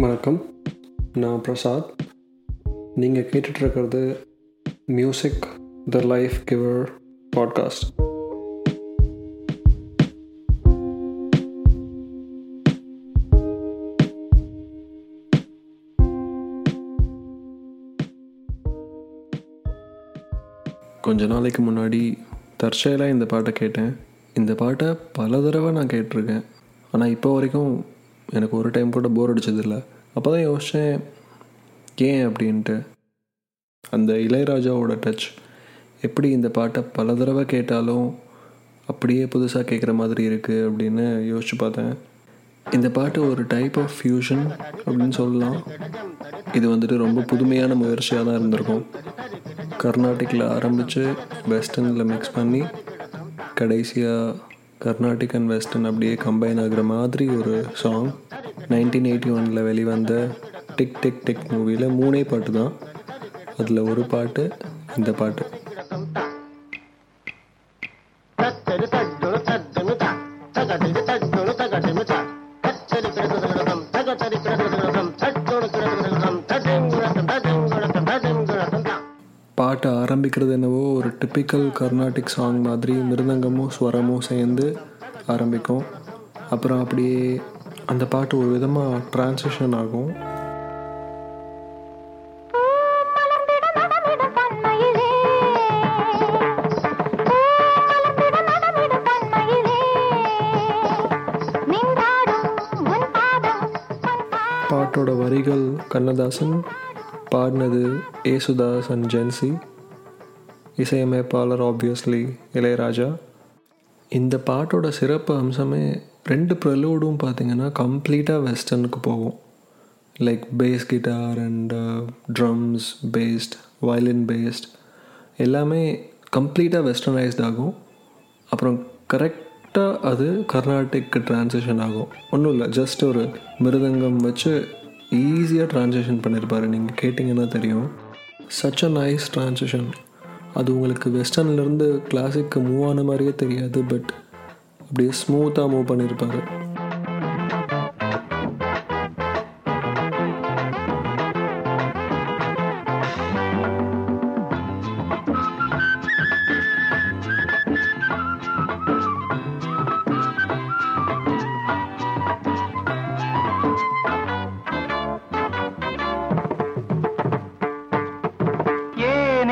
வணக்கம். நான் பிரசாத். நீங்கள் கேட்டுட்ருக்கிறது music the life giver podcast கொஞ்ச நாளைக்கு முன்னாடி தற்செயலாக இந்த பாட்டை கேட்டேன். இந்த பாட்டை பல தடவை நான் கேட்டிருக்கேன். ஆனால் இப்போ வரைக்கும் எனக்கு ஒரு டைம் கூட போர் அடிச்சதில்ல. அப்போ தான் யோசித்தேன் ஏன் அப்படின்ட்டு. அந்த இளையராஜாவோட டச் எப்படி இந்த பாட்டை பல தடவை கேட்டாலும் அப்படியே புதுசாக கேட்குற மாதிரி இருக்குது அப்படின்னு யோசிச்சு பார்த்தேன். இந்த பாட்டு ஒரு டைப் ஆஃப் ஃபியூஷன் அப்படின்னு சொல்லலாம். இது வந்துட்டு ரொம்ப புதுமையான முயற்சியாக தான் இருந்திருக்கும். கர்நாடிக்கில் ஆரம்பித்து வெஸ்டர்னில் மிக்ஸ் பண்ணி கடைசியாக கர்நாடிக் அண்ட் வெஸ்டர்ன் அப்படியே கம்பைன் ஆகிற மாதிரி ஒரு சாங் நைன்டீன் எயிட்டி ஒனில் வெளிவந்த டிக் டிக் டிக் மூவியில் மூணே பாட்டு தான். அதில் ஒரு பாட்டு இந்த பாட்டு. தட்டு தட்டு தட்டு. ஆரம்பிக்கிறது என்னவோ ஒரு டிப்பிக்கல் கர்நாடிக் சாங் மாதிரி மிருதங்கமும் ஸ்வரமும் சேர்ந்து ஆரம்பிக்கும். அப்புறம் அப்படியே அந்த பாட்டு ஒரு விதமாக ட்ரான்சிஷன் ஆகும். பாட்டோட வரிகள் கண்ணதாசன் பாடினது ஏசுதாஸ் அண்ட் ஜென்சி இசையமைப்பாளர் ஆப்வியஸ்லி இளையராஜா. இந்த பாட்டோட சிறப்பு அம்சமே ரெண்டு ப்ரெலூடும் பார்த்தீங்கன்னா கம்ப்ளீட்டாக வெஸ்டர்னுக்கு போகும். Like bass guitar and drums based violin based எல்லாமே கம்ப்ளீட்டாக வெஸ்டர்னைஸ்ட் ஆகும். அப்புறம் கரெக்டாக அது கர்நாடிக்கு ட்ரான்ஸேஷன் ஆகும். ஒன்றும் இல்லை ஜஸ்ட் ஒரு மிருதங்கம் வச்சு ஈஸியாக ட்ரான்ஸேஷன் பண்ணியிருப்பாரு நீங்கள் கேட்டிங்கன்னா தெரியும். சச் அ நைஸ் ட்ரான்ஸேஷன் அது உங்களுக்கு வெஸ்டர்ன்லேருந்து கிளாசிக்கு மூவ் ஆன மாதிரியே தெரியாது பட் அப்படியே ஸ்மூத்தாக மூவ் பண்ணியிருப்பார்.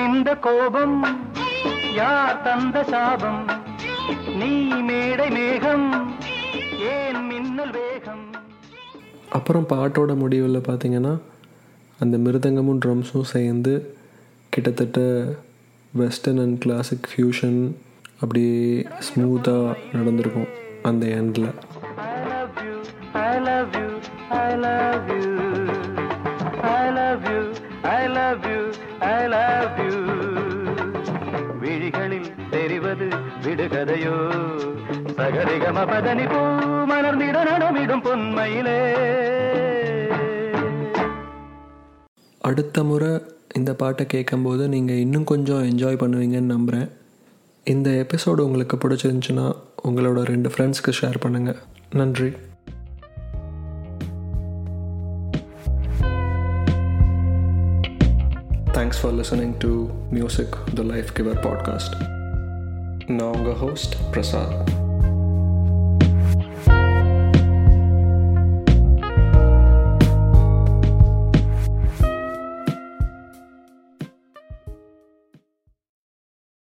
இந்த கோபம் யார் தந்த சாபம்? நீ மேடை மேகம் ஏன் மின்னல் வேகம்? அப்புறம் பாட்டோட முடிவில் பார்த்தீங்கன்னா அந்த மிருதங்கமும் ட்ரம்ஸும் சேர்ந்து கிட்டத்தட்ட வெஸ்டர்ன் அண்ட் கிளாசிக் ஃபியூஷன் அப்படியே ஸ்மூத்தாக நடந்திருக்கும் அந்த எண்டில் I love you, I love you, I விடுகதையோ சகரிகம பதனி பூ மலர்ந்திட நடமிடும் பொன்மையிலே. அடுத்த முறை இந்த பாட்டை கேட்கும்போது நீங்கள் இன்னும் கொஞ்சம் என்ஜாய் பண்ணுவீங்கன்னு நம்புகிறேன் இந்த எபிசோடு உங்களுக்கு பிடிச்சிருந்துச்சுன்னா உங்களோட ரெண்டு ஃப்ரெண்ட்ஸ்க்கு ஷேர் பண்ணுங்கள் நன்றி. Thanks for listening to music the life giver podcast நான் உங்கள் ஹோஸ்ட் பிரசாத்